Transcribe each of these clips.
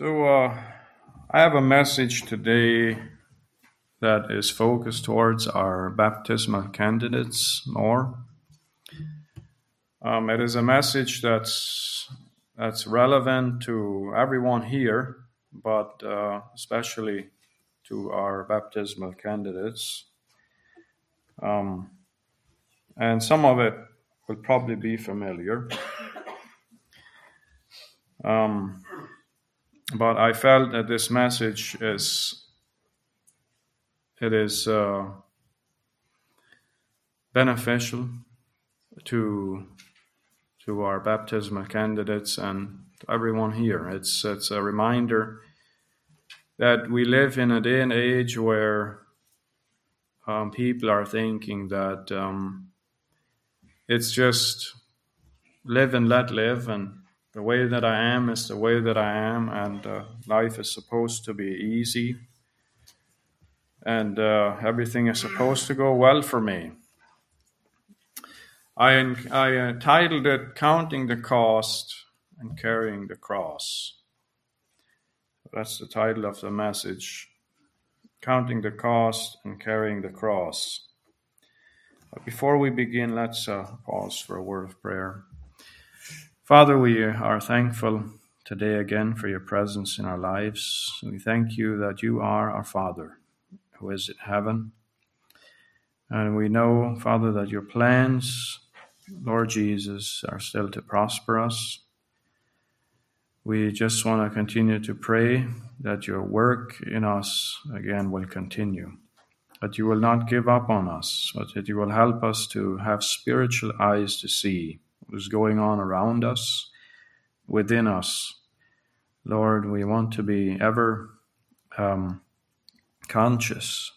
So, uh, I have a message today that is focused towards our baptismal candidates more. Um, it is a message that's that's relevant to everyone here, but uh, especially to our baptismal candidates. Um, and some of it will probably be familiar. Um, but I felt that this message is it is uh, beneficial to to our baptismal candidates and everyone here. It's it's a reminder that we live in a day and age where um, people are thinking that um, it's just live and let live, and the way that I am is the way that I am, and uh, life is supposed to be easy, and uh, everything is supposed to go well for me. I, I uh, titled it Counting the Cost and Carrying the Cross. That's the title of the message Counting the Cost and Carrying the Cross. But before we begin, let's uh, pause for a word of prayer. Father, we are thankful today again for your presence in our lives. We thank you that you are our Father who is in heaven. And we know, Father, that your plans, Lord Jesus, are still to prosper us. We just want to continue to pray that your work in us again will continue, that you will not give up on us, but that you will help us to have spiritual eyes to see what is going on around us, within us. Lord, we want to be ever um, conscious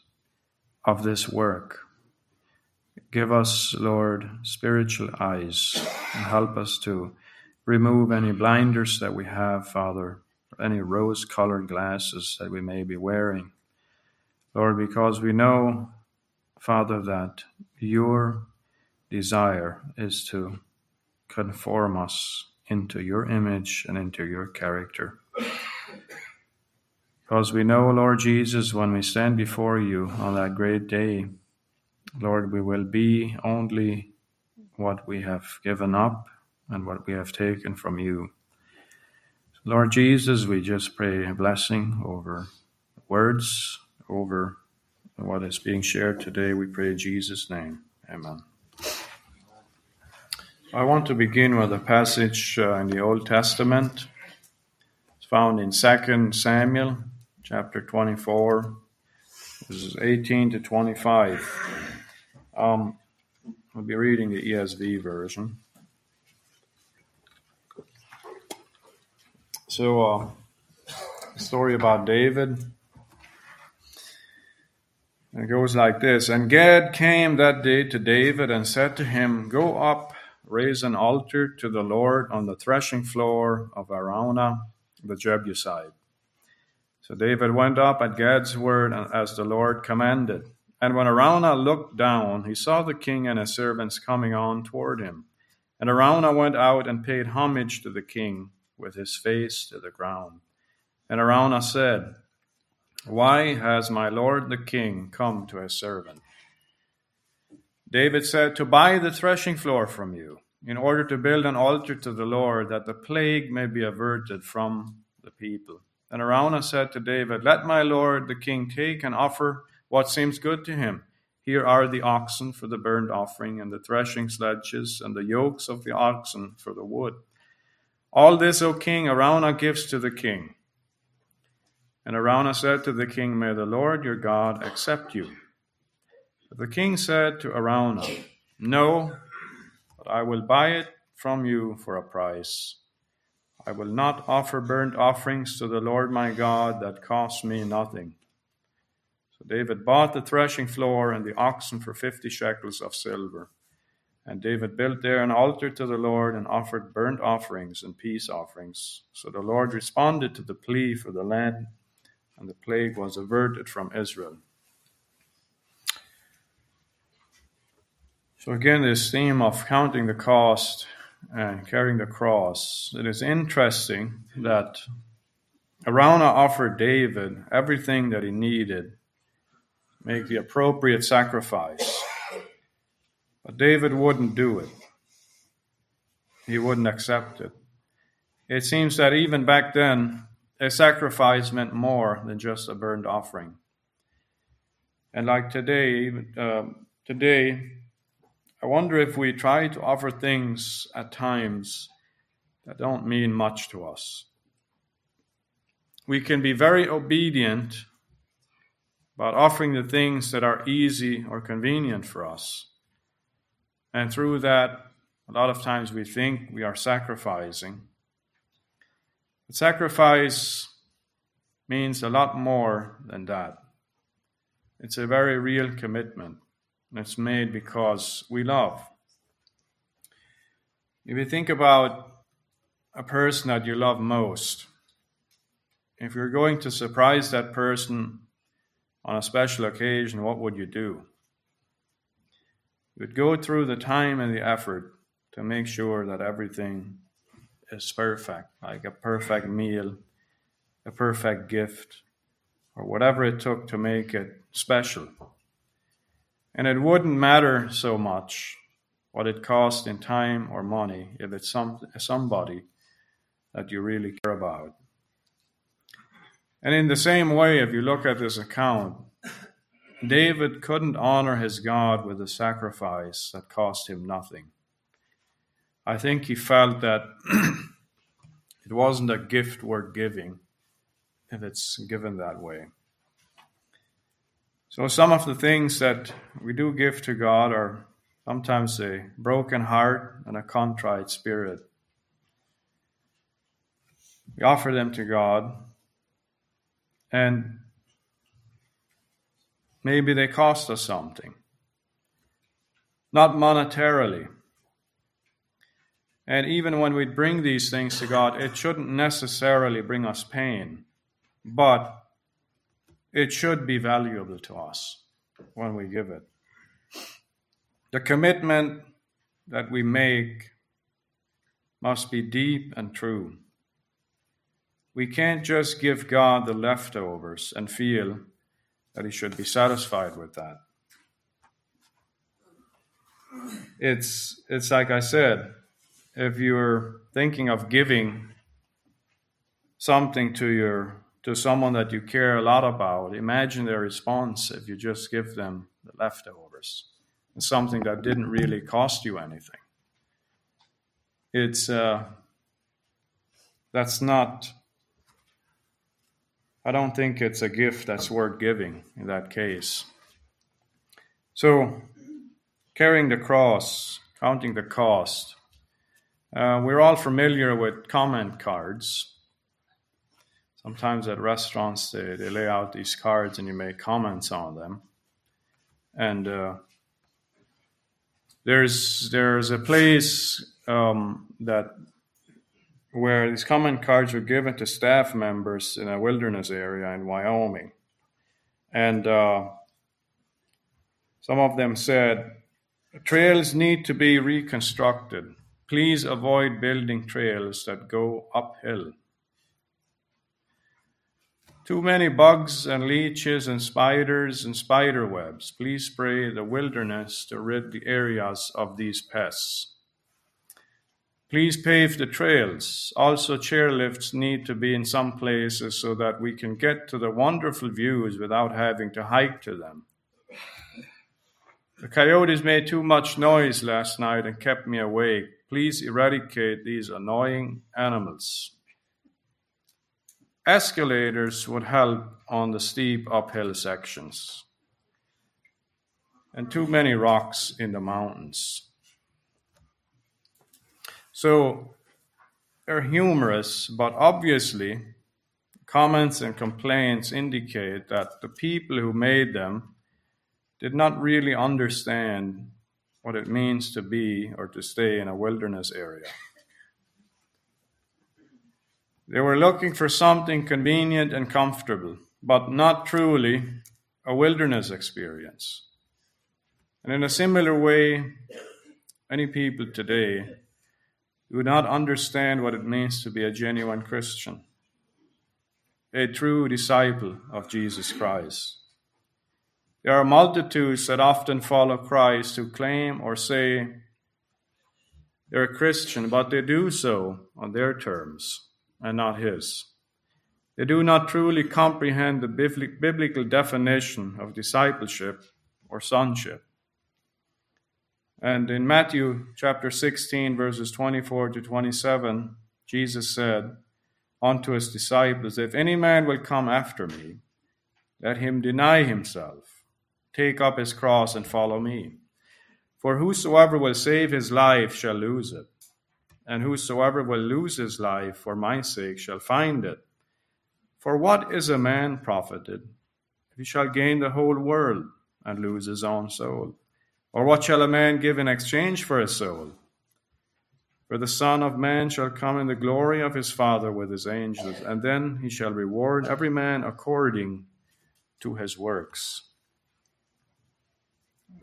of this work. Give us, Lord, spiritual eyes and help us to remove any blinders that we have, Father, any rose colored glasses that we may be wearing. Lord, because we know, Father, that your desire is to conform us into your image and into your character. Because we know, Lord Jesus, when we stand before you on that great day, Lord, we will be only what we have given up and what we have taken from you. Lord Jesus, we just pray a blessing over words, over what is being shared today. We pray in Jesus' name. Amen. I want to begin with a passage uh, in the Old Testament. It's found in 2 Samuel chapter 24, verses 18 to 25. Um, I'll be reading the ESV version. So, uh, story about David. It goes like this And Gad came that day to David and said to him, Go up, raise an altar to the Lord on the threshing floor of Araunah the Jebusite. So David went up at Gad's word as the Lord commanded. And when Araunah looked down, he saw the king and his servants coming on toward him. And Araunah went out and paid homage to the king with his face to the ground. And Araunah said, Why has my lord the king come to his servant? David said, To buy the threshing floor from you, in order to build an altar to the Lord, that the plague may be averted from the people. And Araunah said to David, Let my lord the king take and offer what seems good to him. Here are the oxen for the burnt offering, and the threshing sledges, and the yokes of the oxen for the wood. All this, O king, Araunah gives to the king. And Araunah said to the king, May the Lord your God accept you. But the king said to Araunah, No, but I will buy it from you for a price. I will not offer burnt offerings to the Lord my God that cost me nothing. So David bought the threshing floor and the oxen for fifty shekels of silver. And David built there an altar to the Lord and offered burnt offerings and peace offerings. So the Lord responded to the plea for the land, and the plague was averted from Israel. So again, this theme of counting the cost and carrying the cross. It is interesting that Araunah offered David everything that he needed, make the appropriate sacrifice. But David wouldn't do it. He wouldn't accept it. It seems that even back then, a sacrifice meant more than just a burnt offering. And like today, uh, today, I wonder if we try to offer things at times that don't mean much to us. We can be very obedient about offering the things that are easy or convenient for us. And through that, a lot of times we think we are sacrificing. But sacrifice means a lot more than that. It's a very real commitment. It's made because we love. If you think about a person that you love most, if you're going to surprise that person on a special occasion, what would you do? You would go through the time and the effort to make sure that everything is perfect, like a perfect meal, a perfect gift, or whatever it took to make it special. And it wouldn't matter so much what it cost in time or money if it's some, somebody that you really care about. And in the same way, if you look at this account, David couldn't honor his God with a sacrifice that cost him nothing. I think he felt that it wasn't a gift worth giving if it's given that way. So, some of the things that we do give to God are sometimes a broken heart and a contrite spirit. We offer them to God, and maybe they cost us something. Not monetarily. And even when we bring these things to God, it shouldn't necessarily bring us pain, but it should be valuable to us when we give it. The commitment that we make must be deep and true. We can't just give God the leftovers and feel that He should be satisfied with that. It's, it's like I said, if you're thinking of giving something to your to someone that you care a lot about, imagine their response if you just give them the leftovers. It's something that didn't really cost you anything. It's uh, that's not. I don't think it's a gift that's worth giving in that case. So, carrying the cross, counting the cost. Uh, we're all familiar with comment cards sometimes at restaurants they, they lay out these cards and you make comments on them. And uh, there's there's a place um, that where these comment cards were given to staff members in a wilderness area in Wyoming. And uh, some of them said trails need to be reconstructed. Please avoid building trails that go uphill too many bugs and leeches and spiders and spider webs. Please spray the wilderness to rid the areas of these pests. Please pave the trails. Also, chairlifts need to be in some places so that we can get to the wonderful views without having to hike to them. The coyotes made too much noise last night and kept me awake. Please eradicate these annoying animals. Escalators would help on the steep uphill sections, and too many rocks in the mountains. So they're humorous, but obviously, comments and complaints indicate that the people who made them did not really understand what it means to be or to stay in a wilderness area. They were looking for something convenient and comfortable, but not truly a wilderness experience. And in a similar way, many people today do not understand what it means to be a genuine Christian. a true disciple of Jesus Christ. There are multitudes that often follow Christ who claim or say they're a Christian, but they do so on their terms and not His. They do not truly comprehend the biblical definition of discipleship or sonship. And in Matthew chapter 16, verses 24 to 27, Jesus said unto his disciples, If any man will come after me, let him deny himself, take up his cross, and follow me. For whosoever will save his life shall lose it, and whosoever will lose his life for my sake shall find it. For what is a man profited if he shall gain the whole world and lose his own soul? Or what shall a man give in exchange for his soul? For the Son of Man shall come in the glory of his Father with his angels, and then he shall reward every man according to his works.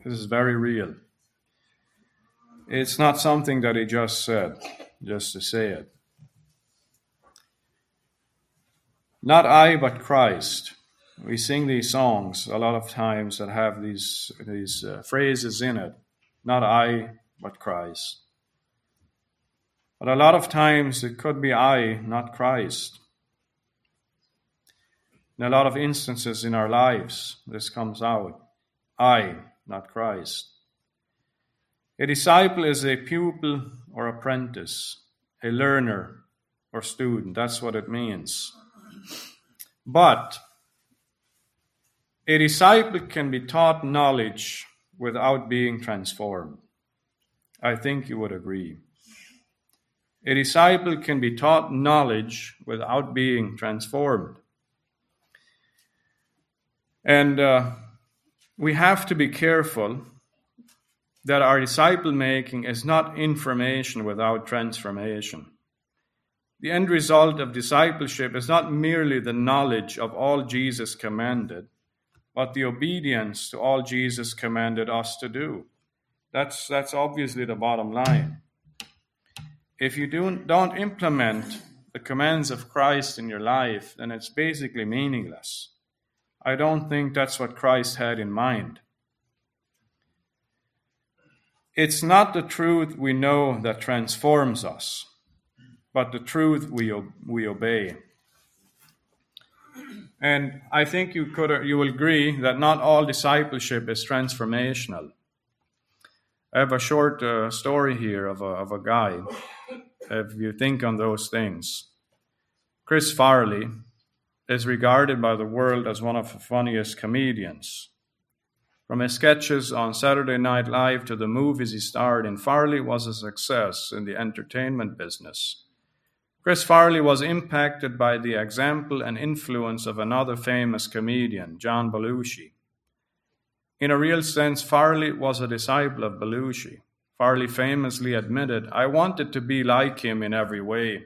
This is very real. It's not something that he just said, just to say it. Not I, but Christ. We sing these songs a lot of times that have these these uh, phrases in it. Not i but christ. But a lot of times it could be i not christ. In a lot of instances in our lives this comes out. I not christ a disciple is a pupil or apprentice a learner or student that's what it means but a disciple can be taught knowledge without being transformed. I think you would agree. A disciple can be taught knowledge without being transformed. And uh, we have to be careful that our disciple making is not information without transformation. The end result of discipleship is not merely the knowledge of all Jesus commanded, but the obedience to all Jesus commanded us to do. That's, that's obviously the bottom line. If you do, don't implement the commands of Christ in your life, then it's basically meaningless. I don't think that's what Christ had in mind. It's not the truth we know that transforms us, but the truth we, we obey. And I think you could you will agree that not all discipleship is transformational. I have a short uh, story here of a, of a guy. If you think on those things, Chris Farley is regarded by the world as one of the funniest comedians. From his sketches on Saturday Night Live to the movies he starred in, Farley was a success in the entertainment business. Chris Farley was impacted by the example and influence of another famous comedian, John Belushi. In a real sense, Farley was a disciple of Belushi. Farley famously admitted, I wanted to be like him in every way.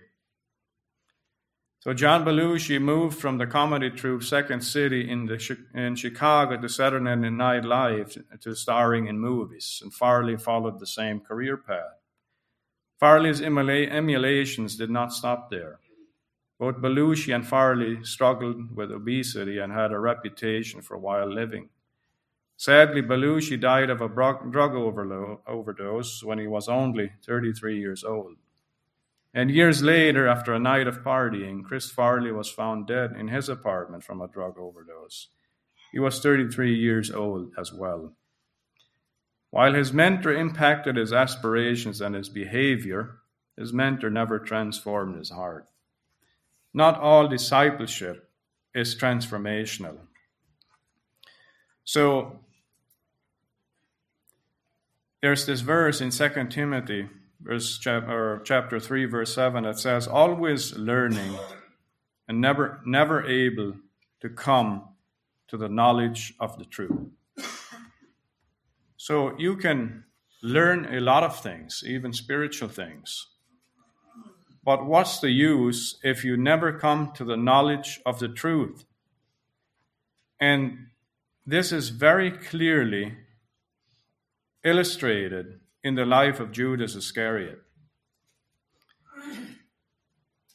So John Belushi moved from the comedy troupe Second City in, the, in Chicago to Saturday Night Live to starring in movies, and Farley followed the same career path. Farley's emulations did not stop there. Both Belushi and Farley struggled with obesity and had a reputation for wild living. Sadly, Belushi died of a drug overdose when he was only 33 years old. And years later, after a night of partying, Chris Farley was found dead in his apartment from a drug overdose. He was 33 years old as well. While his mentor impacted his aspirations and his behavior, his mentor never transformed his heart. Not all discipleship is transformational. So, there's this verse in 2 Timothy, verse or chapter 3, verse 7, it says, Always learning and never, never able to come to the knowledge of the truth. So you can learn a lot of things, even spiritual things. But what's the use if you never come to the knowledge of the truth? And this is very clearly illustrated in the life of Judas Iscariot.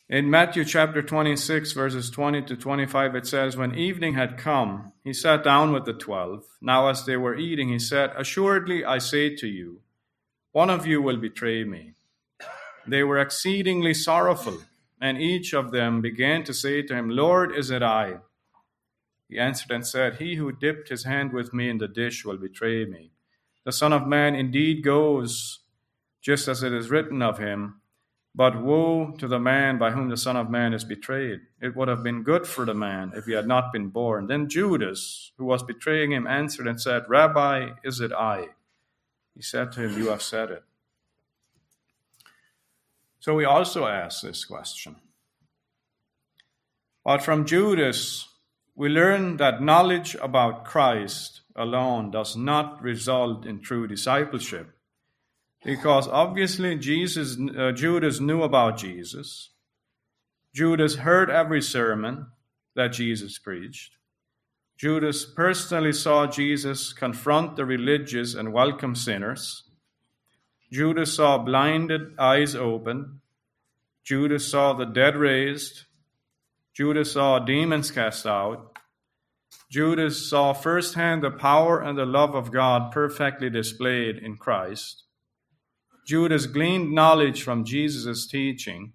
In Matthew chapter 26, verses 20 to 25, it says, When evening had come, he sat down with the twelve. Now, as they were eating, he said, Assuredly, I say to you, one of you will betray me. They were exceedingly sorrowful, and each of them began to say to him, Lord, is it I? He answered and said, He who dipped his hand with me in the dish will betray me. The Son of Man indeed goes just as it is written of him. But woe to the man by whom the Son of Man is betrayed. It would have been good for the man if he had not been born. Then Judas, who was betraying him, answered and said, Rabbi, is it I? He said to him, You have said it. So we also ask this question. But from Judas, we learn that knowledge about Christ alone does not result in true discipleship. Because obviously Jesus, uh, Judas knew about Jesus. Judas heard every sermon that Jesus preached. Judas personally saw Jesus confront the religious and welcome sinners. Judas saw blinded eyes open. Judas saw the dead raised. Judas saw demons cast out. Judas saw firsthand the power and the love of God perfectly displayed in Christ. Judas gleaned knowledge from Jesus' teaching,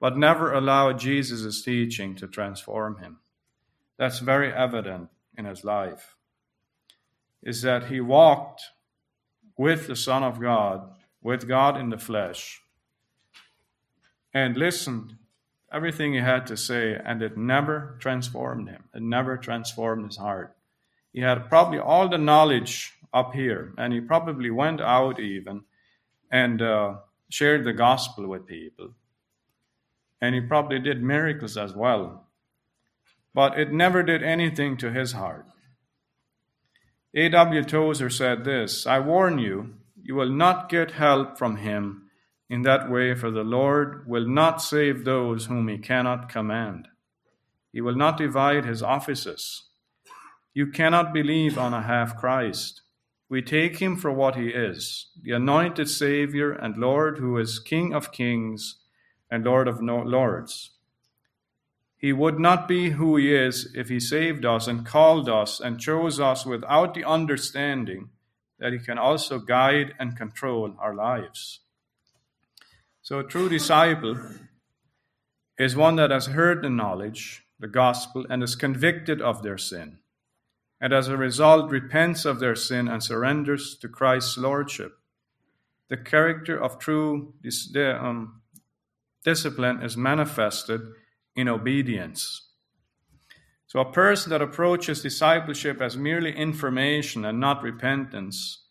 but never allowed Jesus' teaching to transform him. That's very evident in his life. Is that he walked with the Son of God, with God in the flesh, and listened everything he had to say, and it never transformed him. It never transformed his heart. He had probably all the knowledge up here, and he probably went out even and uh, shared the gospel with people. And he probably did miracles as well. But it never did anything to his heart. A.W. Tozer said this I warn you, you will not get help from him in that way, for the Lord will not save those whom he cannot command. He will not divide his offices. You cannot believe on a half Christ. We take him for what he is the anointed Savior and Lord who is King of kings and Lord of lords. He would not be who he is if he saved us and called us and chose us without the understanding that he can also guide and control our lives. So, a true disciple is one that has heard the knowledge, the gospel, and is convicted of their sin and as a result repents of their sin and surrenders to Christ's lordship. The character of true um, discipline is manifested in obedience. So, a person that approaches discipleship as merely information and not repentance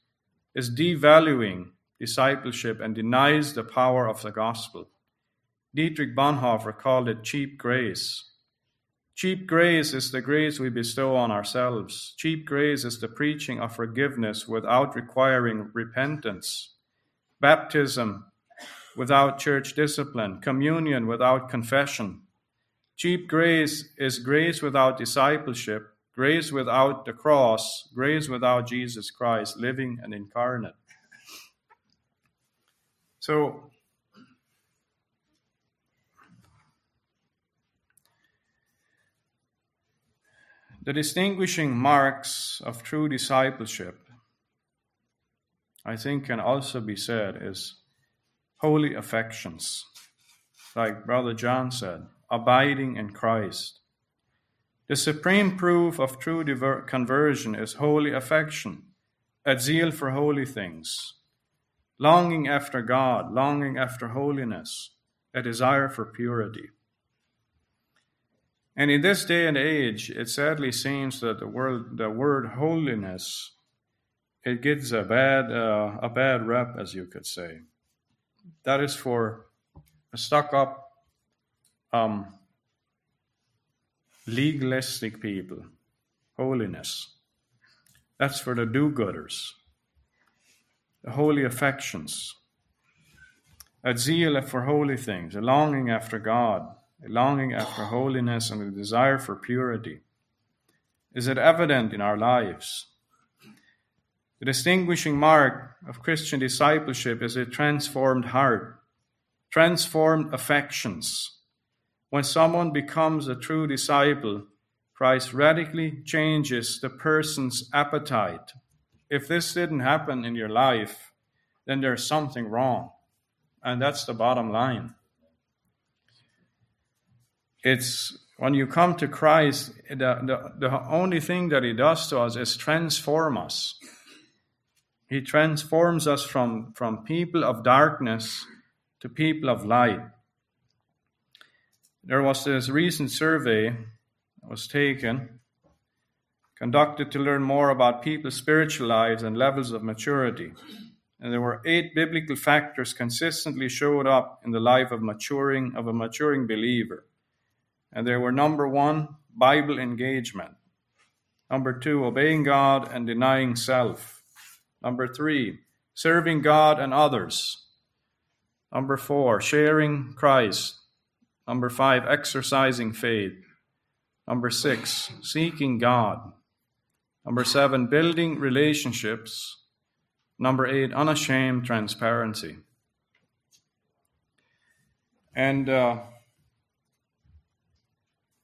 is devaluing discipleship and denies the power of the gospel. Dietrich Bonhoeffer called it cheap grace. Cheap grace is the grace we bestow on ourselves. Cheap grace is the preaching of forgiveness without requiring repentance. Baptism without church discipline. Communion without confession. Cheap grace is grace without discipleship, grace without the cross, grace without Jesus Christ living and incarnate. So, The distinguishing marks of true discipleship, I think, can also be said is holy affections. Like Brother John said, abiding in Christ. The supreme proof of true conversion is holy affection, a zeal for holy things, longing after God, longing after holiness, a desire for purity. And in this day and age, it sadly seems that the word, the word holiness, it gets a bad, uh, a bad rep, as you could say. That is for stuck up, um, legalistic people. Holiness. That's for the do gooders. The holy affections. A zeal for holy things, a longing after God a longing after holiness, and a desire for purity? Is it evident in our lives? The distinguishing mark of Christian discipleship is a transformed heart, transformed affections, When someone becomes a true disciple, Christ radically changes the person's appetite. If this didn't happen in your life, then there's something wrong. And that's the bottom line. It's when you come to Christ, the, the, the only thing that He does to us is transform us. He transforms us from, from people of darkness to people of light. There was this recent survey that was taken, conducted to learn more about people's spiritual lives and levels of maturity. And there were eight biblical factors consistently showed up in the life of maturing of a maturing believer. And they were number one, Bible engagement. Number two, obeying God and denying self. Number three, serving God and others. Number four, sharing Christ. Number five, exercising faith. Number six, seeking God. Number seven, building relationships. Number eight, unashamed transparency. And uh,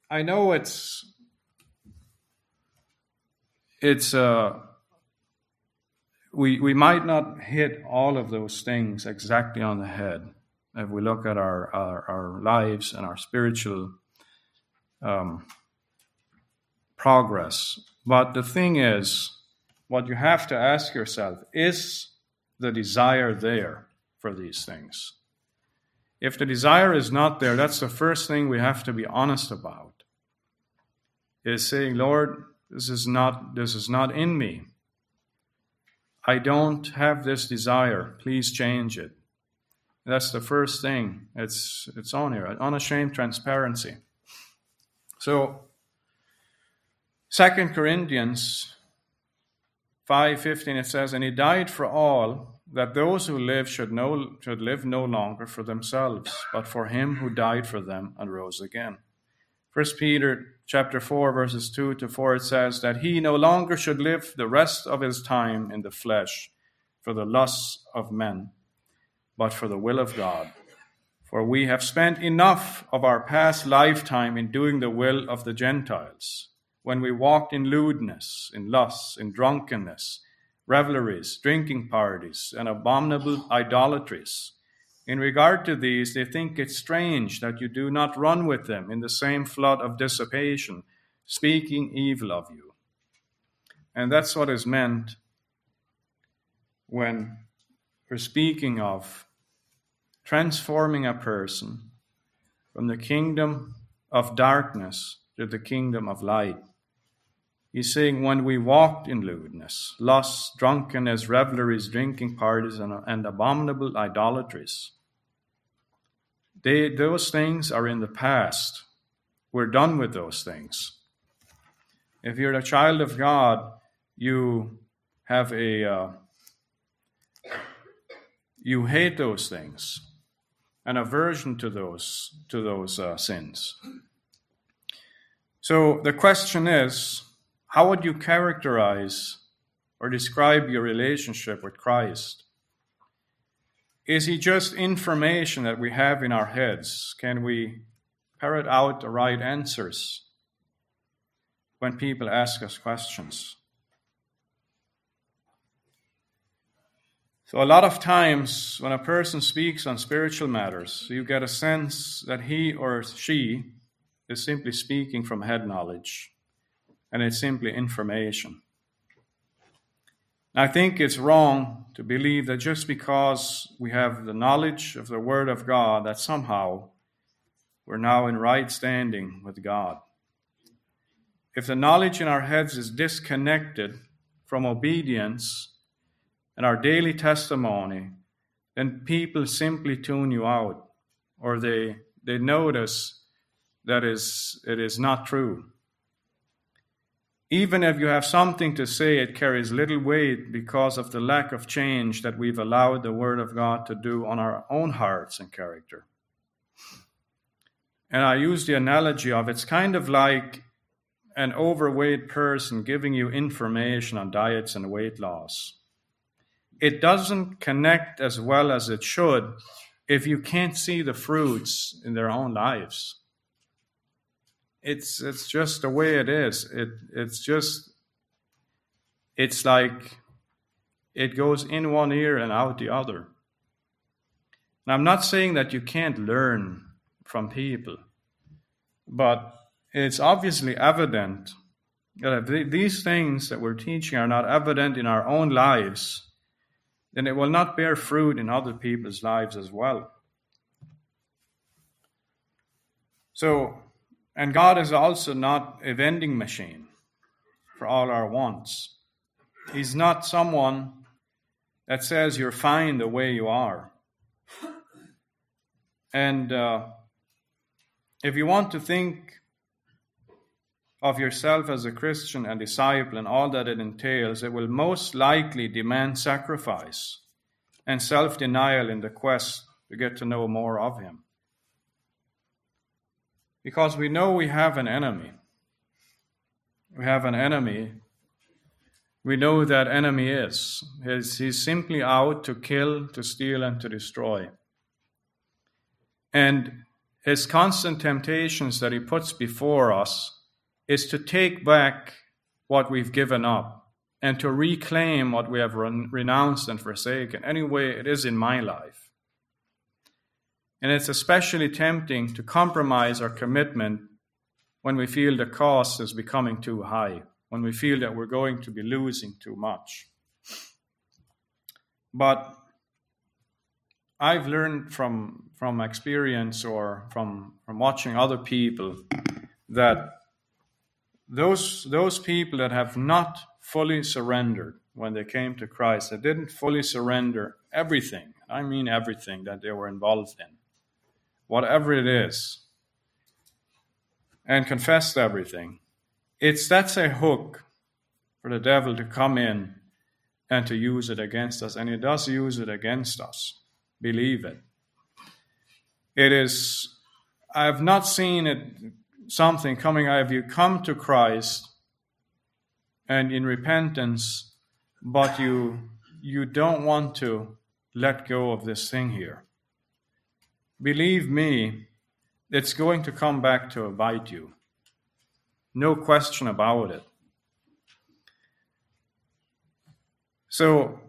I know it's it's uh, we we might not hit all of those things exactly on the head if we look at our our, our lives and our spiritual um, progress. But the thing is, what you have to ask yourself is the desire there for these things? If the desire is not there, that's the first thing we have to be honest about is saying, Lord, this is not this is not in me. I don't have this desire. Please change it. That's the first thing. It's it's on here. Unashamed transparency. So Second Corinthians 5:15 it says and he died for all that those who live should no should live no longer for themselves but for him who died for them and rose again. First Peter chapter 4 verses 2 to 4 it says that he no longer should live the rest of his time in the flesh for the lusts of men but for the will of God for we have spent enough of our past lifetime in doing the will of the Gentiles when we walked in lewdness in lust, in drunkenness revelries drinking parties and abominable idolatries in regard to these, they think it strange that you do not run with them in the same flood of dissipation, speaking evil of you. And that's what is meant when we're speaking of transforming a person from the kingdom of darkness to the kingdom of light. He's saying when we walked in lewdness, lust, drunkenness, revelries, drinking parties, and, and abominable idolatries, they, those things are in the past. We're done with those things. If you're a child of God, you have a uh, you hate those things, an aversion to those to those uh, sins. So the question is, how would you characterize or describe your relationship with Christ? Is he just information that we have in our heads? Can we parrot out the right answers when people ask us questions? So, a lot of times when a person speaks on spiritual matters, you get a sense that he or she is simply speaking from head knowledge, and it's simply information. I think it's wrong to believe that just because we have the knowledge of the Word of God, that somehow we're now in right standing with God. If the knowledge in our heads is disconnected from obedience and our daily testimony, then people simply tune you out or they, they notice that is, it is not true. Even if you have something to say, it carries little weight because of the lack of change that we've allowed the Word of God to do on our own hearts and character. And I use the analogy of it's kind of like an overweight person giving you information on diets and weight loss. It doesn't connect as well as it should if you can't see the fruits in their own lives. It's it's just the way it is. It it's just it's like it goes in one ear and out the other. And I'm not saying that you can't learn from people, but it's obviously evident that if these things that we're teaching are not evident in our own lives, then it will not bear fruit in other people's lives as well. So, and God is also not a vending machine for all our wants. He's not someone that says you're fine the way you are. And uh, if you want to think of yourself as a Christian and disciple and all that it entails, it will most likely demand sacrifice and self denial in the quest to get to know more of Him. Because we know we have an enemy. We have an enemy. We know that enemy is. He's, he's simply out to kill, to steal, and to destroy. And his constant temptations that he puts before us is to take back what we've given up and to reclaim what we have renounced and forsaken. Anyway, it is in my life. And it's especially tempting to compromise our commitment when we feel the cost is becoming too high, when we feel that we're going to be losing too much. But I've learned from, from experience or from, from watching other people that those, those people that have not fully surrendered when they came to Christ, that didn't fully surrender everything, I mean everything that they were involved in, whatever it is, and confessed everything. It's that's a hook for the devil to come in and to use it against us, and he does use it against us. Believe it. It is I have not seen it something coming out of you. Come to Christ and in repentance, but you you don't want to let go of this thing here. Believe me, it's going to come back to bite you. No question about it. So,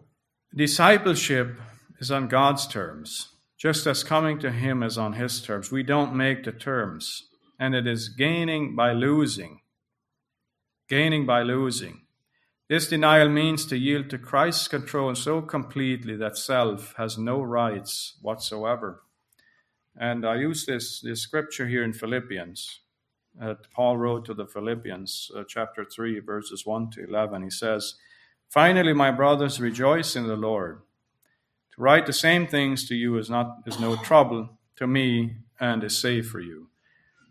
discipleship is on God's terms, just as coming to Him is on His terms. We don't make the terms, and it is gaining by losing. Gaining by losing. This denial means to yield to Christ's control so completely that self has no rights whatsoever. And I use this, this scripture here in Philippians. that Paul wrote to the Philippians, uh, chapter 3, verses 1 to 11. He says, Finally, my brothers, rejoice in the Lord. To write the same things to you is, not, is no trouble to me and is safe for you.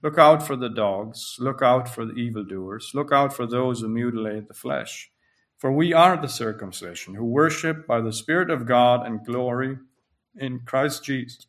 Look out for the dogs, look out for the evildoers, look out for those who mutilate the flesh for we are the circumcision, who worship by the Spirit of God and glory in Christ Jesus,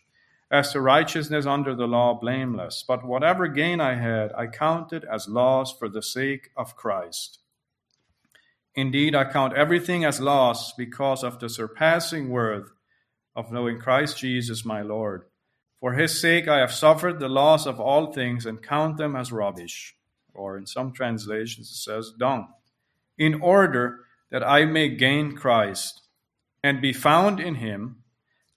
as to righteousness under the law, blameless. But whatever gain I had, I counted as loss for the sake of Christ. Indeed, I count everything as loss because of the surpassing worth of knowing Christ Jesus my Lord. For his sake I have suffered the loss of all things and count them as rubbish. Or in some translations it says dung, in order that I may gain Christ and be found in him,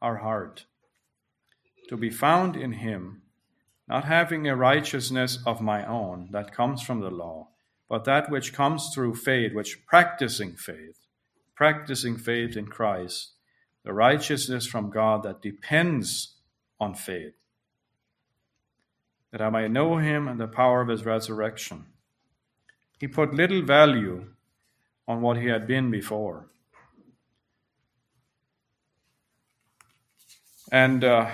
our heart to be found in Him, not having a righteousness of my own that comes from the law, but that which comes through faith, which practicing faith, practicing faith in Christ, the righteousness from God that depends on faith, that I might know him and the power of his resurrection. He put little value on what he had been before. And uh,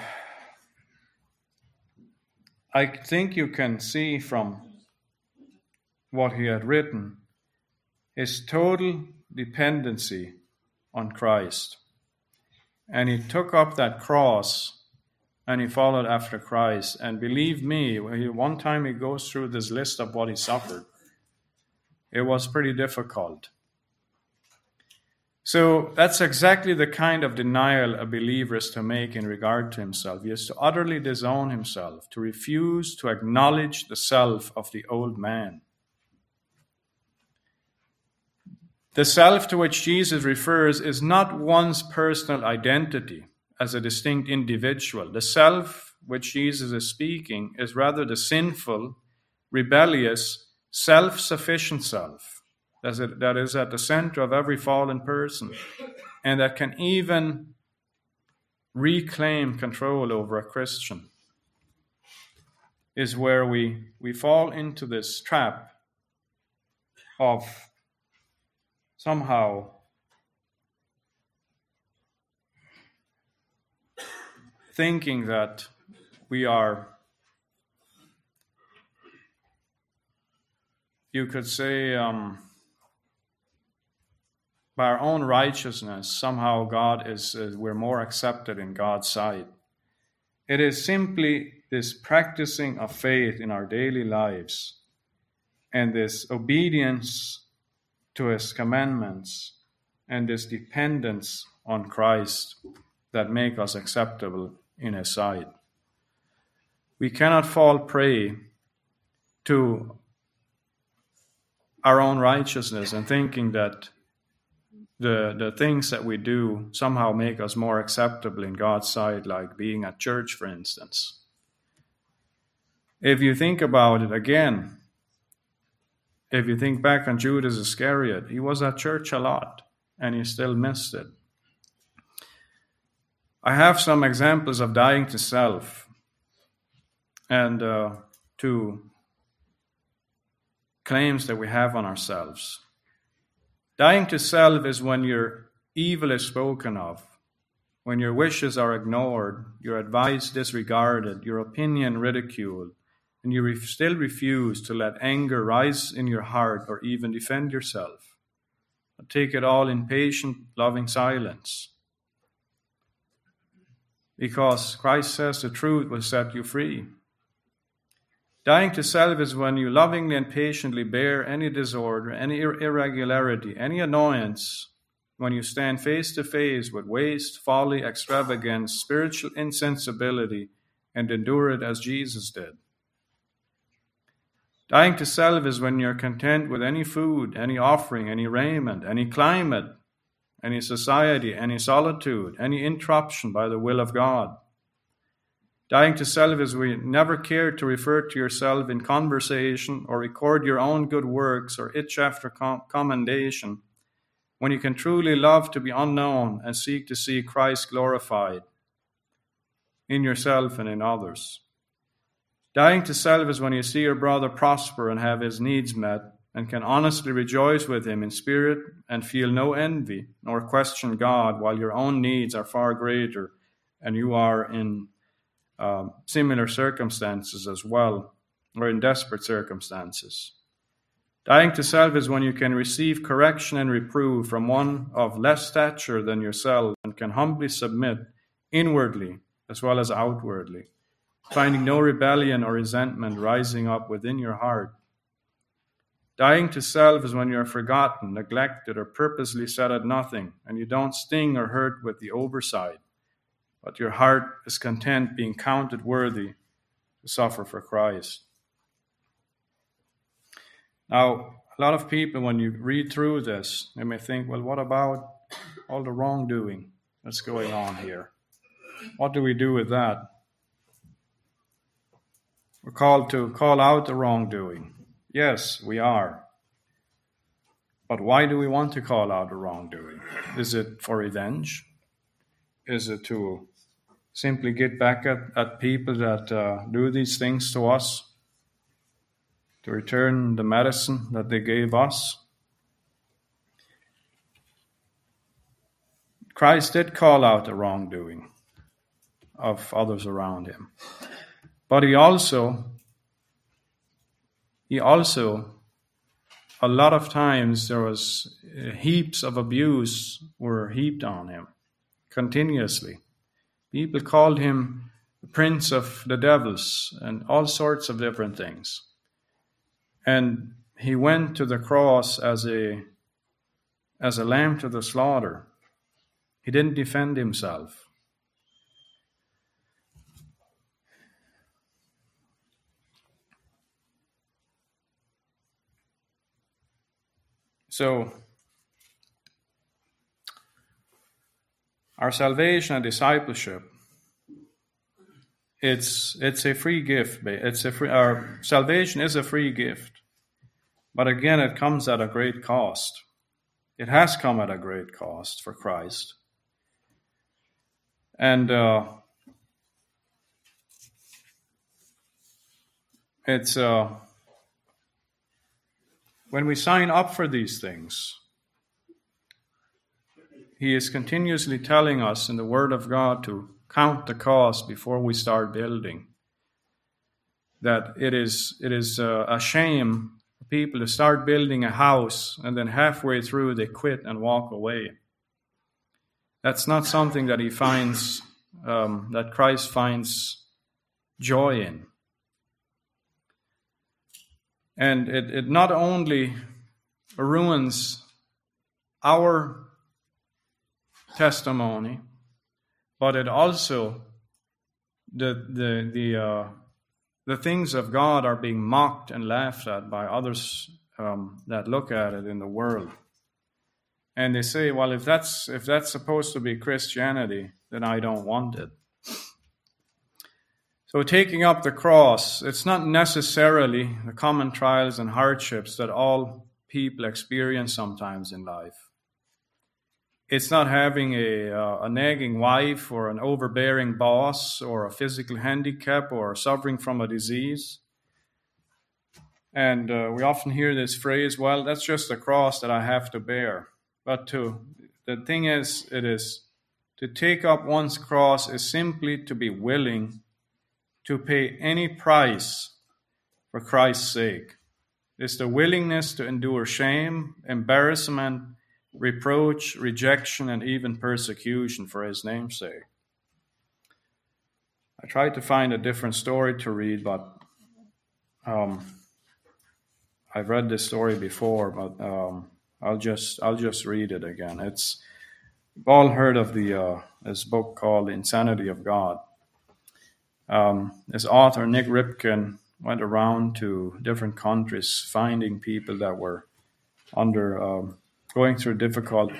I think you can see from what he had written his total dependency on Christ. And he took up that cross and he followed after Christ. And believe me, one time he goes through this list of what he suffered, it was pretty difficult. So that's exactly the kind of denial a believer is to make in regard to himself. He is to utterly disown himself, to refuse to acknowledge the self of the old man. The self to which Jesus refers is not one's personal identity as a distinct individual. The self which Jesus is speaking is rather the sinful, rebellious, self sufficient self that is at the center of every fallen person and that can even reclaim control over a Christian. Is where we, we fall into this trap of somehow thinking that we are, you could say, um, by our own righteousness, somehow God is, uh, we're more accepted in God's sight. It is simply this practicing of faith in our daily lives and this obedience to his commandments and this dependence on Christ that make us acceptable in his sight. We cannot fall prey to our own righteousness and thinking that the, the things that we do somehow make us more acceptable in God's sight, like being at church, for instance. If you think about it again, if you think back on Judas Iscariot, he was at church a lot and he still missed it. I have some examples of dying to self and uh, to claims that we have on ourselves. Dying to self is when your evil is spoken of, when your wishes are ignored, your advice disregarded, your opinion ridiculed, and you re- still refuse to let anger rise in your heart or even defend yourself. But take it all in patient, loving silence. Because Christ says the truth will set you free. Dying to self is when you lovingly and patiently bear any disorder, any irregularity, any annoyance, when you stand face to face with waste, folly, extravagance, spiritual insensibility, and endure it as Jesus did. Dying to self is when you're content with any food, any offering, any raiment, any climate, any society, any solitude, any interruption by the will of God. Dying to self is when you never care to refer to yourself in conversation or record your own good works or itch after commendation, when you can truly love to be unknown and seek to see Christ glorified in yourself and in others. Dying to self is when you see your brother prosper and have his needs met, and can honestly rejoice with him in spirit and feel no envy nor question God while your own needs are far greater and you are in uh, similar circumstances as well, or in desperate circumstances. Dying to self is when you can receive correction and reproof from one of less stature than yourself and can humbly submit inwardly as well as outwardly finding no rebellion or resentment rising up within your heart. Dying to self is when you are forgotten, neglected, or purposely set at nothing, and you don't sting or hurt with the oversight, but your heart is content being counted worthy to suffer for Christ. Now, a lot of people, when you read through this, they may think, well, what about all the wrongdoing that's going on here? What do we do with that? We're called to call out the wrongdoing. Yes, we are. But why do we want to call out the wrongdoing? Is it for revenge? Is it to simply get back at, at people that uh, do these things to us? To return the medicine that they gave us? Christ did call out the wrongdoing of others around him. But he also he also a lot of times there was uh, heaps of abuse were heaped on him continuously. People called him the prince of the devils and all sorts of different things. And he went to the cross as a as a lamb to the slaughter. He didn't defend himself. So, our salvation and discipleship, it's, it's a free gift. It's a free, our salvation is a free gift. But again, it comes at a great cost. It has come at a great cost for Christ. And uh, it's uh, when we sign up for these things, He is continuously telling us in the Word of God to count the cost before we start building. That it is, it is uh, a shame for people to start building a house and then halfway through they quit and walk away. That's not something that He finds, um, that Christ finds joy in. And it, it not only ruins our testimony, but it also the the the uh, the things of God are being mocked and laughed at by others um, that look at it in the world, and they say, "Well, if that's if that's supposed to be Christianity, then I don't want it." So, taking up the cross, it's not necessarily the common trials and hardships that all people experience sometimes in life. It's not having a, uh, a nagging wife or an overbearing boss or a physical handicap or suffering from a disease. And uh, we often hear this phrase, well, that's just a cross that I have to bear. But to, the thing is, it is to take up one's cross is simply to be willing to pay any price for Christ's sake. It's the willingness to endure shame, embarrassment, reproach, rejection, and even persecution for his name's sake. I tried to find a different story to read, but um, I've read this story before, but um, I'll just I'll just read it again. It's we've all heard of the uh, this book called Insanity of God. Um, this author, Nik Ripken, went around to different countries finding people that were under um, going through difficult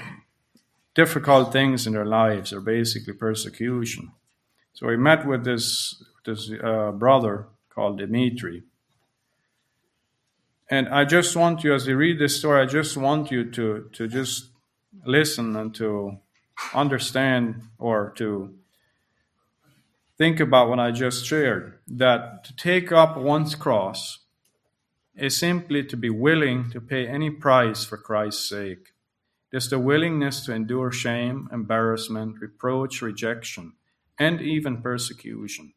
difficult things in their lives or basically persecution. So he met with this this uh, brother called Dimitri. And I just want you, as you read this story, I just want you to to just listen and to understand or to think about what I just shared that to take up one's cross is simply to be willing to pay any price for Christ's sake. It is the willingness to endure shame, embarrassment, reproach, rejection, and even persecution.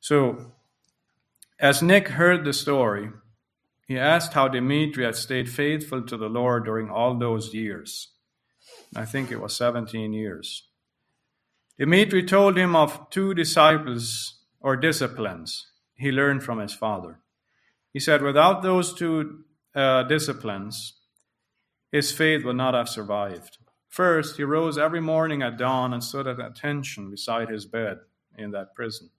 So, as Nik heard the story, he asked how Dimitri had stayed faithful to the Lord during all those years. I think it was 17 years. Dimitri told him of two disciples or disciplines he learned from his father. He said, without those two uh, disciplines, his faith would not have survived. First, he rose every morning at dawn and stood at attention beside his bed in that prison.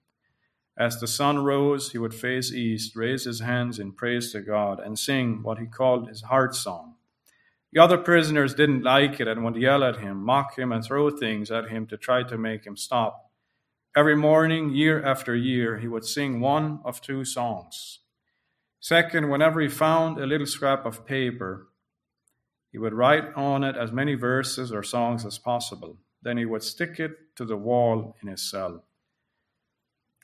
As the sun rose, he would face east, raise his hands in praise to God, and sing what he called his heart song. The other prisoners didn't like it and would yell at him, mock him, and throw things at him to try to make him stop. Every morning, year after year, he would sing one of two songs. Second, whenever he found a little scrap of paper, He would write on it as many verses or songs as possible. Then he would stick it to the wall in his cell.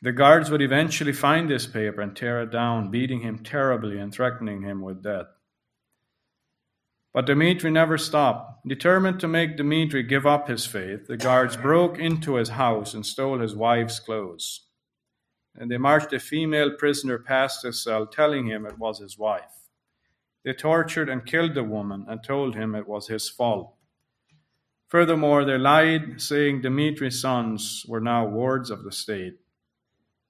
The guards would eventually find this paper and tear it down, beating him terribly and threatening him with death. But Dmitri never stopped. Determined to make Dmitri give up his faith, the guards broke into his house and stole his wife's clothes. And they marched a female prisoner past his cell, telling him it was his wife. They tortured and killed the woman and told him it was his fault. Furthermore, they lied, saying Dmitri's sons were now wards of the state.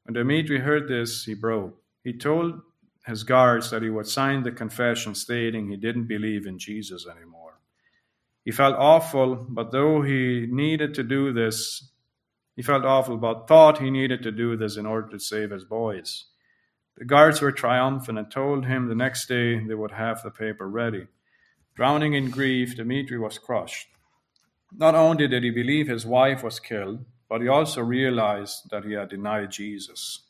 When Dmitri heard this, he broke. He told his guards that he would sign the confession stating he didn't believe in Jesus anymore. He felt awful, but though he needed to do this, he felt awful, but thought he needed to do this in order to save his boys. The guards were triumphant and told him the next day they would have the paper ready. Drowning in grief, Dmitri was crushed. Not only did he believe his wife was killed, but he also realized that he had denied Jesus.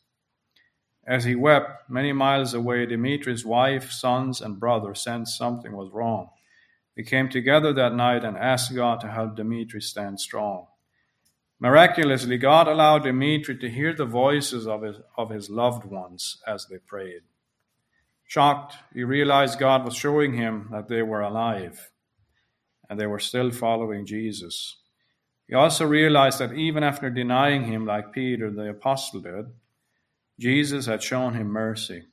As he wept, many miles away, Dmitri's wife, sons, and brother sensed something was wrong. They came together that night and asked God to help Dmitri stand strong. Miraculously, God allowed Dimitri to hear the voices of his, of his loved ones as they prayed. Shocked, he realized God was showing him that they were alive and they were still following Jesus. He also realized that even after denying him, like Peter the apostle did, Jesus had shown him mercy.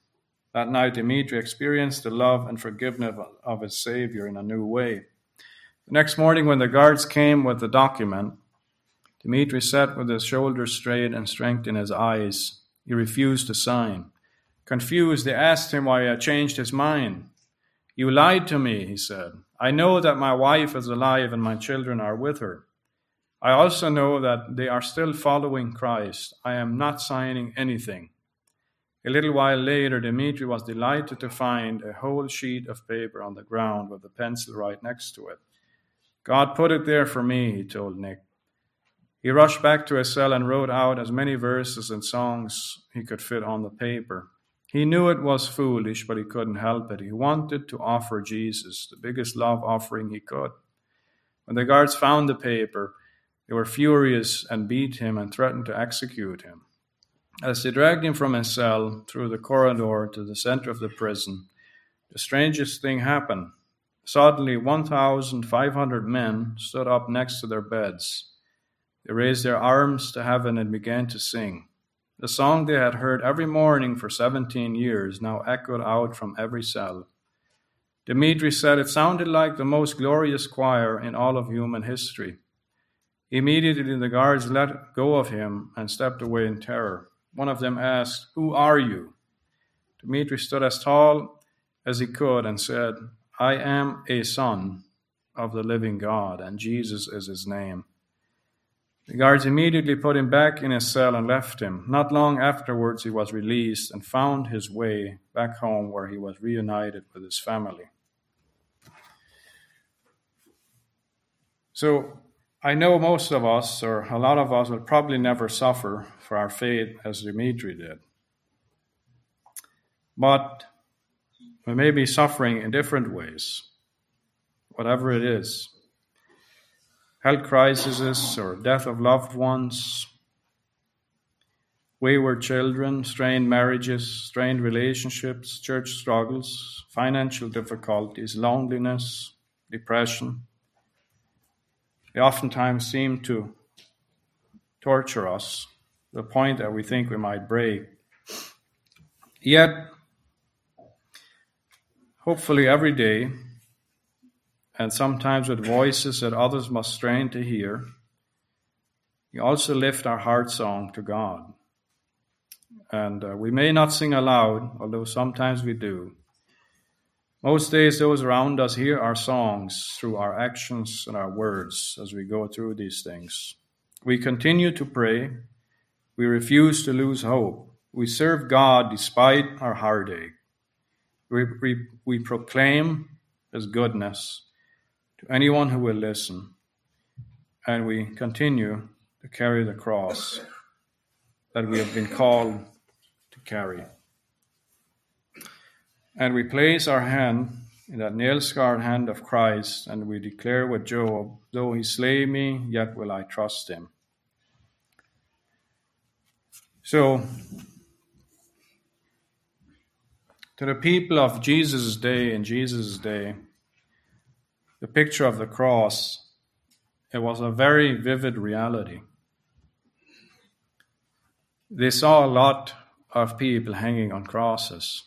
That night, Dimitri experienced the love and forgiveness of his Savior in a new way. The next morning, when the guards came with the document, Dimitri sat with his shoulders straight and strength in his eyes. He refused to sign. Confused, they asked him why he had changed his mind. You lied to me, he said. I know that my wife is alive and my children are with her. I also know that they are still following Christ. I am not signing anything. A little while later, Dmitri was delighted to find a whole sheet of paper on the ground with a pencil right next to it. God put it there for me, he told Nik. He rushed back to his cell and wrote out as many verses and songs he could fit on the paper. He knew it was foolish, but he couldn't help it. He wanted to offer Jesus the biggest love offering he could. When the guards found the paper, they were furious and beat him and threatened to execute him. As they dragged him from his cell through the corridor to the center of the prison, the strangest thing happened. Suddenly, 1,500 men stood up next to their beds. They raised their arms to heaven and began to sing. The song they had heard every morning for 17 years now echoed out from every cell. Dmitri said it sounded like the most glorious choir in all of human history. Immediately the guards let go of him and stepped away in terror. One of them asked, Who are you? Dmitri stood as tall as he could and said, I am a son of the living God, and Jesus is his name. The guards immediately put him back in his cell and left him. Not long afterwards, he was released and found his way back home where he was reunited with his family. So, I know most of us, or a lot of us, will probably never suffer for our faith as Dimitri did. But we may be suffering in different ways, whatever it is health crises or death of loved ones, wayward children, strained marriages, strained relationships, church struggles, financial difficulties, loneliness, depression they oftentimes seem to torture us to the point that we think we might break. Yet, hopefully, every day, and sometimes with voices that others must strain to hear, we also lift our heart song to God. And uh, we may not sing aloud, although sometimes we do. Most days, those around us hear our songs through our actions and our words as we go through these things. We continue to pray. We refuse to lose hope. We serve God despite our heartache. We, we, we proclaim His goodness to anyone who will listen. And we continue to carry the cross that we have been called to carry and we place our hand in that nail scarred hand of Christ, and we declare with Job, Though he slay me, yet will I trust him. So, to the people of Jesus' day in Jesus' day, the picture of the cross, it was a very vivid reality. They saw a lot of people hanging on crosses.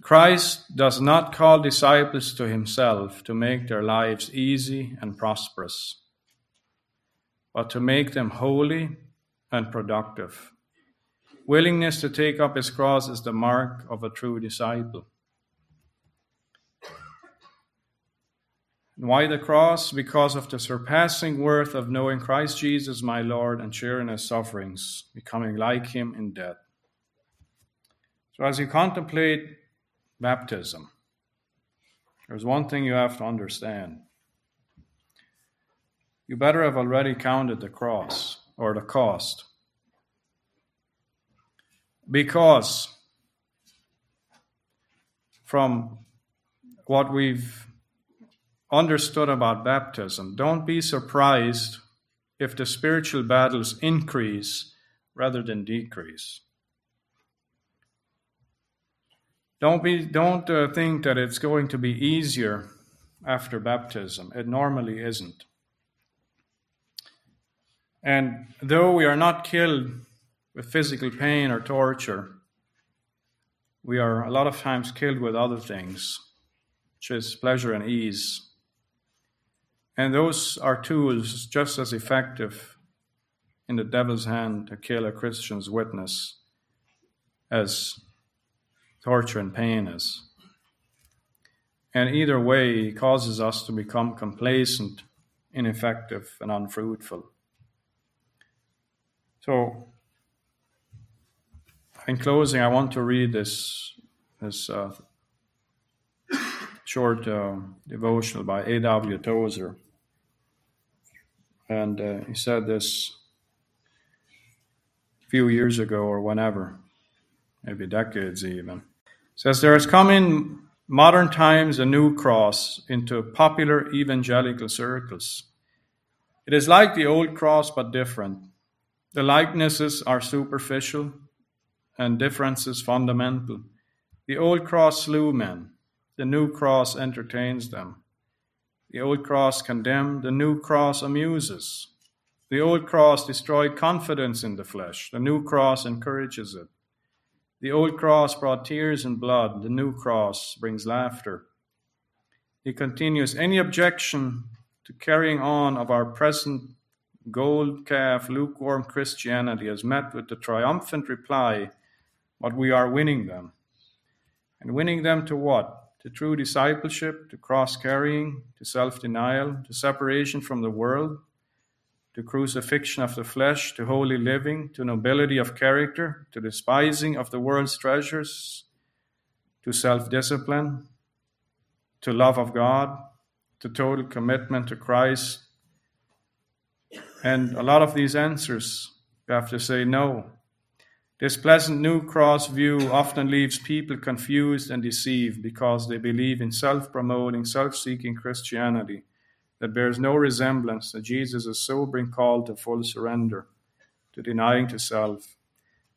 Christ does not call disciples to himself to make their lives easy and prosperous, but to make them holy and productive. Willingness to take up his cross is the mark of a true disciple. Why the cross? Because of the surpassing worth of knowing Christ Jesus, my Lord, and sharing his sufferings, becoming like him in death. So, as you contemplate baptism, there's one thing you have to understand. You better have already counted the cross or the cost. Because from what we've understood about baptism, don't be surprised if the spiritual battles increase rather than decrease. Don't be don't uh, think that it's going to be easier after baptism. It normally isn't. And though we are not killed with physical pain or torture, we are a lot of times killed with other things, which is pleasure and ease. And those are tools just as effective in the devil's hand to kill a Christian's witness as torture and pain is. And either way, it causes us to become complacent, ineffective, and unfruitful. So, in closing, I want to read this, this uh, short uh, devotional by A.W. Tozer. And uh, he said this a few years ago or whenever, maybe decades even says there has come in modern times a new cross into popular evangelical circles. It is like the old cross but different. The likenesses are superficial and differences fundamental. The old cross slew men, the new cross entertains them. The old cross condemned, the new cross amuses. The old cross destroyed confidence in the flesh, the new cross encourages it. The old cross brought tears and blood, the new cross brings laughter. He continues Any objection to carrying on of our present gold calf, lukewarm Christianity is met with the triumphant reply, But we are winning them. And winning them to what? To true discipleship, to cross carrying, to self denial, to separation from the world, to crucifixion of the flesh, to holy living, to nobility of character, to despising of the world's treasures, to self discipline, to love of God, to total commitment to Christ. And a lot of these answers, you have to say no. This pleasant new cross view often leaves people confused and deceived because they believe in self promoting, self seeking Christianity that bears no resemblance to Jesus' sobering call to full surrender, to denying to self.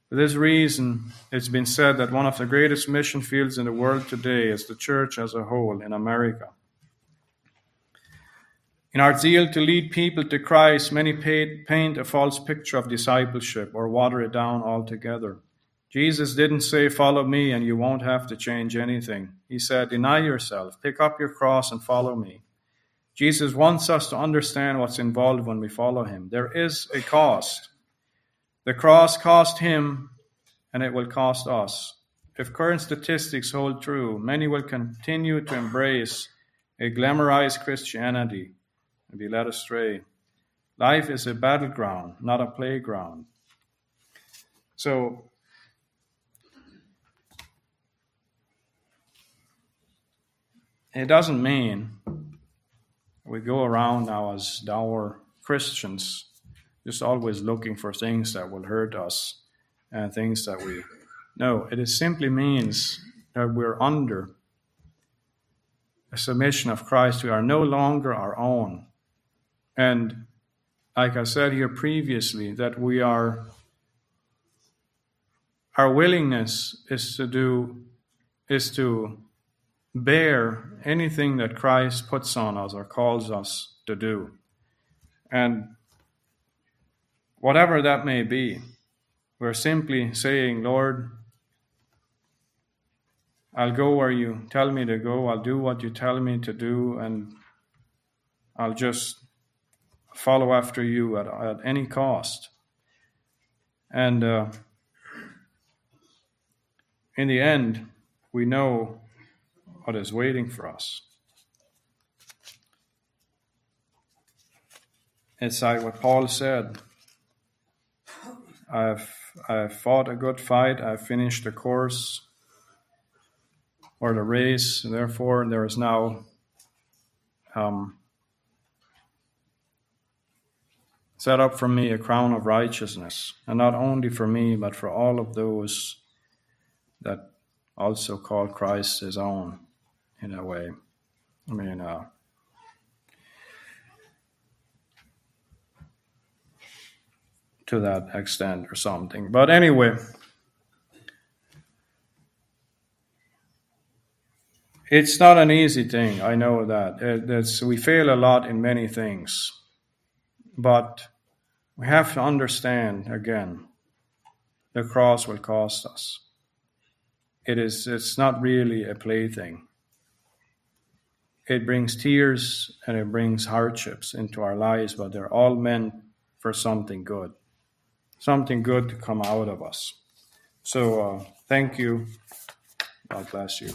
For this reason, it's been said that one of the greatest mission fields in the world today is the church as a whole in America. In our zeal to lead people to Christ, many paint a false picture of discipleship or water it down altogether. Jesus didn't say, Follow me and you won't have to change anything. He said, Deny yourself, pick up your cross, and follow me. Jesus wants us to understand what's involved when we follow him. There is a cost. The cross cost him, and it will cost us. If current statistics hold true, many will continue to embrace a glamorized Christianity and be led astray. Life is a battleground, not a playground. So, it doesn't mean we go around now as dour Christians, just always looking for things that will hurt us and things that we. No, it simply means that we're under a submission of Christ. We are no longer our own. And like I said here previously, that we are, our willingness is to do, is to bear anything that Christ puts on us or calls us to do. And whatever that may be, we're simply saying, Lord, I'll go where you tell me to go, I'll do what you tell me to do, and I'll just follow after you at, at any cost. And uh, in the end, we know what is waiting for us. It's like what Paul said I've, I've fought a good fight, I've finished the course or the race, therefore, there is now um, set up for me a crown of righteousness, and not only for me, but for all of those that also call Christ his own, in a way. I mean, uh, to that extent or something. But anyway, it's not an easy thing. I know that. It's, we fail a lot in many things. But we have to understand again the cross will cost us. It is it's not really a plaything. It brings tears and it brings hardships into our lives, but they're all meant for something good something good to come out of us. So uh, thank you. God bless you.